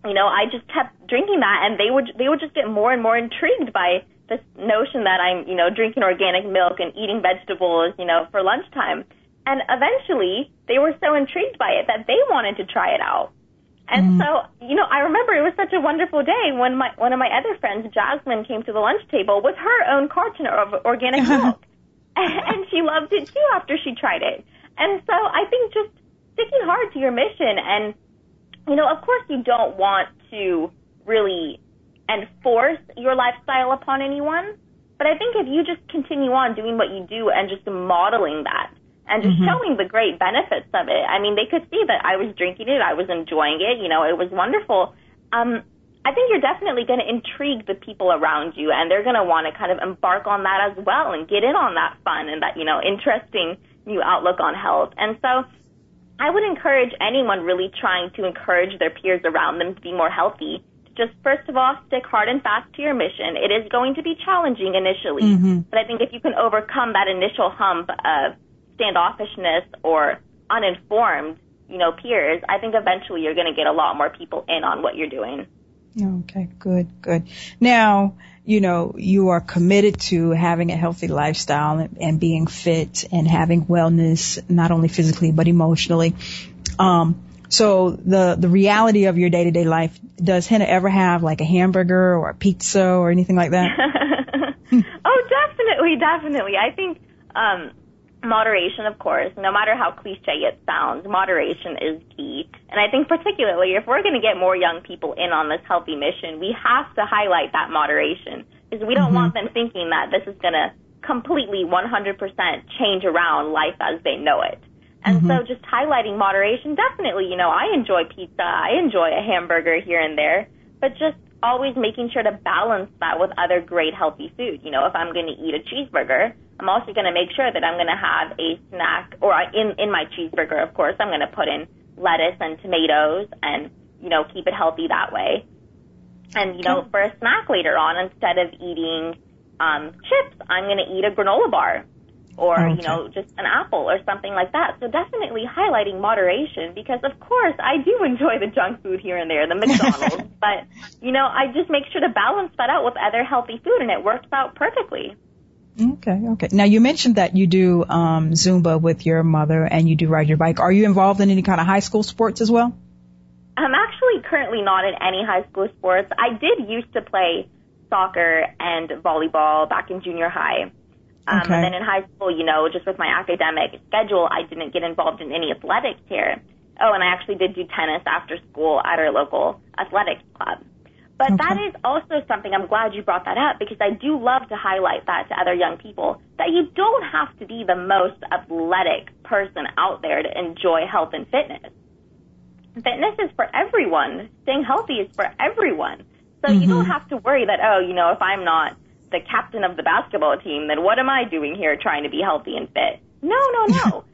you know, I just kept drinking that and they would, they would just get more and more intrigued by this notion that I'm, you know, drinking organic milk and eating vegetables, you know, for lunchtime. And eventually, they were so intrigued by it that they wanted to try it out. And mm. so, you know, I remember it was such a wonderful day when my one of my other friends, Jasmine, came to the lunch table with her own carton of organic milk, and she loved it too after she tried it. And so, I think just sticking hard to your mission, and you know, of course, you don't want to really enforce your lifestyle upon anyone, but I think if you just continue on doing what you do and just modeling that, and just mm-hmm. showing the great benefits of it. I mean, they could see that I was drinking it, I was enjoying it, you know, it was wonderful. Um, I think you're definitely going to intrigue the people around you, and they're going to want to kind of embark on that as well and get in on that fun and that you know interesting new outlook on health. And so, I would encourage anyone really trying to encourage their peers around them to be more healthy. To just first of all, stick hard and fast to your mission. It is going to be challenging initially, mm-hmm. but I think if you can overcome that initial hump of standoffishness or uninformed, you know, peers, I think eventually you're going to get a lot more people in on what you're doing. Okay, good, good. Now, you know, you are committed to having a healthy lifestyle and, and being fit and having wellness, not only physically, but emotionally. Um, so the, the reality of your day to day life, does Henna ever have like a hamburger or a pizza or anything like that? oh, definitely, definitely. I think, um, moderation, of course, no matter how cliche it sounds, moderation is key. And I think particularly if we're going to get more young people in on this healthy mission, we have to highlight that moderation because we don't mm-hmm. want them thinking that this is going to completely 100% change around life as they know it. And mm-hmm. so just highlighting moderation, definitely, you know, I enjoy pizza, I enjoy a hamburger here and there, but just always making sure to balance that with other great healthy food. You know, if I'm going to eat a cheeseburger, I'm also going to make sure that I'm going to have a snack, or in in my cheeseburger, of course, I'm going to put in lettuce and tomatoes, and you know, keep it healthy that way. And you know, for a snack later on, instead of eating um, chips, I'm going to eat a granola bar or okay. you know just an apple or something like that. So definitely highlighting moderation because of course I do enjoy the junk food here and there, the McDonald's, but you know I just make sure to balance that out with other healthy food and it works out perfectly. Okay, okay. Now you mentioned that you do um, Zumba with your mother and you do ride your bike. Are you involved in any kind of high school sports as well? I'm actually currently not in any high school sports. I did used to play soccer and volleyball back in junior high. Um, okay. And then in high school, you know, just with my academic schedule, I didn't get involved in any athletics here. Oh, and I actually did do tennis after school at our local athletics club. But okay. that is also something I'm glad you brought that up because I do love to highlight that to other young people that you don't have to be the most athletic person out there to enjoy health and fitness. Fitness is for everyone. Staying healthy is for everyone. So mm-hmm. you don't have to worry that, oh, you know, if I'm not the captain of the basketball team, then what am I doing here trying to be healthy and fit? No, no, no.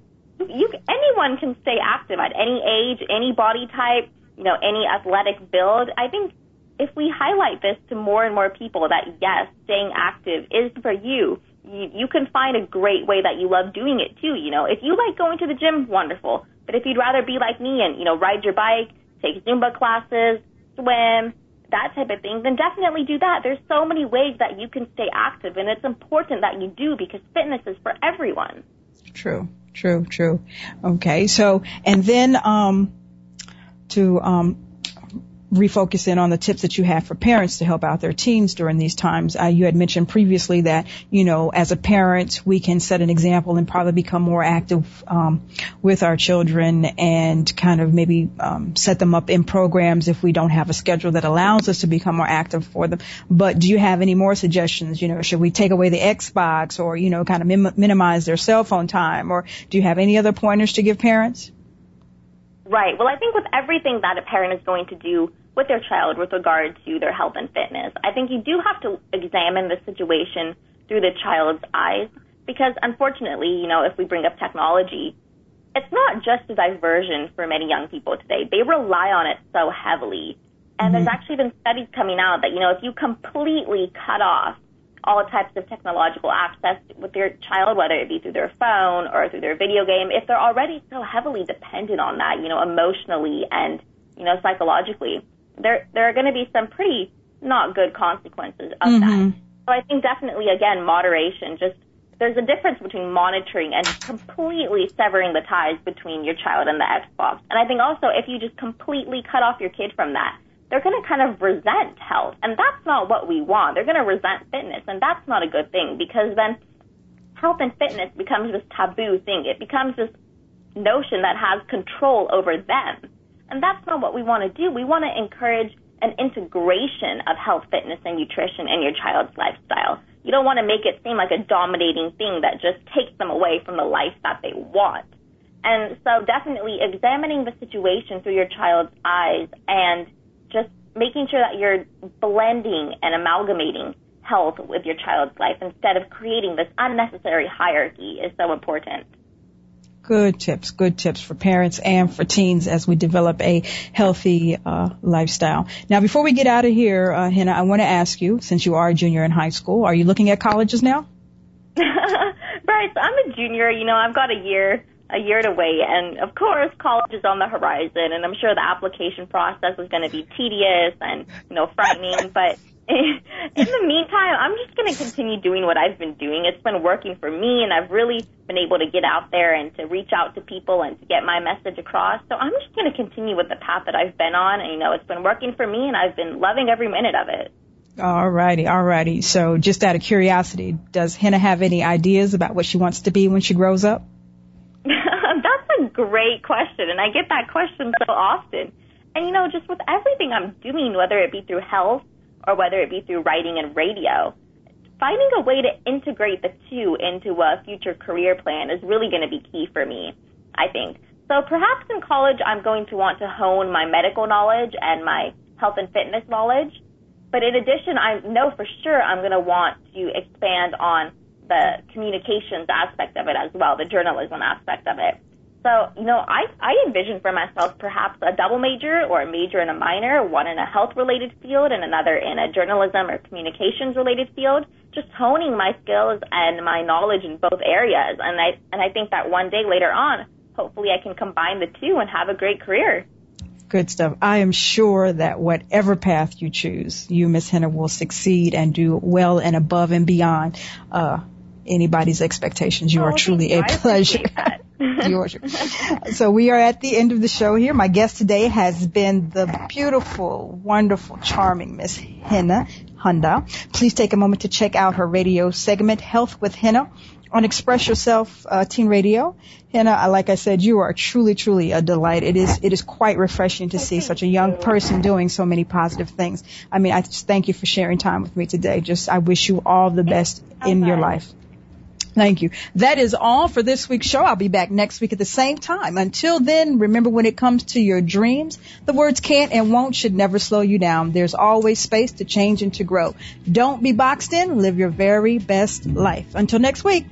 you, anyone can stay active at any age, any body type, you know, any athletic build. I think if we highlight this to more and more people that yes, staying active is for you, you, you can find a great way that you love doing it too. You know, if you like going to the gym, wonderful. But if you'd rather be like me and, you know, ride your bike, take Zumba classes, swim, that type of thing, then definitely do that. There's so many ways that you can stay active, and it's important that you do because fitness is for everyone. True, true, true. Okay, so and then um, to um, refocus in on the tips that you have for parents to help out their teens during these times. Uh, you had mentioned previously that, you know, as a parent, we can set an example and probably become more active um, with our children and kind of maybe um, set them up in programs if we don't have a schedule that allows us to become more active for them. But do you have any more suggestions? You know, should we take away the Xbox or, you know, kind of mim- minimize their cell phone time? Or do you have any other pointers to give parents? Right. Well, I think with everything that a parent is going to do with their child with regard to their health and fitness, I think you do have to examine the situation through the child's eyes because unfortunately, you know, if we bring up technology, it's not just a diversion for many young people today. They rely on it so heavily. And mm-hmm. there's actually been studies coming out that, you know, if you completely cut off all types of technological access with their child, whether it be through their phone or through their video game, if they're already so heavily dependent on that, you know, emotionally and, you know, psychologically, there, there are going to be some pretty not good consequences of mm-hmm. that. So I think definitely, again, moderation, just there's a difference between monitoring and completely severing the ties between your child and the Xbox. And I think also if you just completely cut off your kid from that, they're going to kind of resent health. And that's not what we want. They're going to resent fitness. And that's not a good thing because then health and fitness becomes this taboo thing. It becomes this notion that has control over them. And that's not what we want to do. We want to encourage an integration of health, fitness, and nutrition in your child's lifestyle. You don't want to make it seem like a dominating thing that just takes them away from the life that they want. And so definitely examining the situation through your child's eyes and just making sure that you're blending and amalgamating health with your child's life instead of creating this unnecessary hierarchy is so important. Good tips, good tips for parents and for teens as we develop a healthy uh, lifestyle. Now, before we get out of here, uh, Henna, I want to ask you, since you are a junior in high school, are you looking at colleges now? right, so I'm a junior. You know, I've got a year a year to wait. And of course, college is on the horizon, and I'm sure the application process is going to be tedious and you know frightening. but in the meantime, I'm just going to continue doing what I've been doing. It's been working for me, and I've really been able to get out there and to reach out to people and to get my message across. So I'm just going to continue with the path that I've been on, and you know, it's been working for me, and I've been loving every minute of it. Alrighty, alrighty. So just out of curiosity, does Henna have any ideas about what she wants to be when she grows up? That's a great question, and I get that question so often. And you know, just with everything I'm doing, whether it be through health or whether it be through writing and radio, finding a way to integrate the two into a future career plan is really going to be key for me, I think. So perhaps in college, I'm going to want to hone my medical knowledge and my health and fitness knowledge. But in addition, I know for sure I'm going to want to expand on the communications aspect of it as well, the journalism aspect of it. So, you know, I, I envision for myself perhaps a double major or a major and a minor, one in a health related field and another in a journalism or communications related field, just honing my skills and my knowledge in both areas. And I, and I think that one day later on, hopefully I can combine the two and have a great career. Good stuff. I am sure that whatever path you choose, you, Miss Henna, will succeed and do well and above and beyond. Uh, anybody's expectations. You oh, are truly a pleasure. so we are at the end of the show here. My guest today has been the beautiful, wonderful, charming Miss Henna Hundal. Please take a moment to check out her radio segment, Health with Henna, on Express Yourself uh, Teen Radio. Henna, like I said, you are truly, truly a delight. It is, it is quite refreshing to see such a young person doing so many positive things. I mean, I just thank you for sharing time with me today. Just, I wish you all the best in your life. Thank you. That is all for this week's show. I'll be back next week at the same time. Until then, remember when it comes to your dreams, the words can't and won't should never slow you down. There's always space to change and to grow. Don't be boxed in. Live your very best life. Until next week.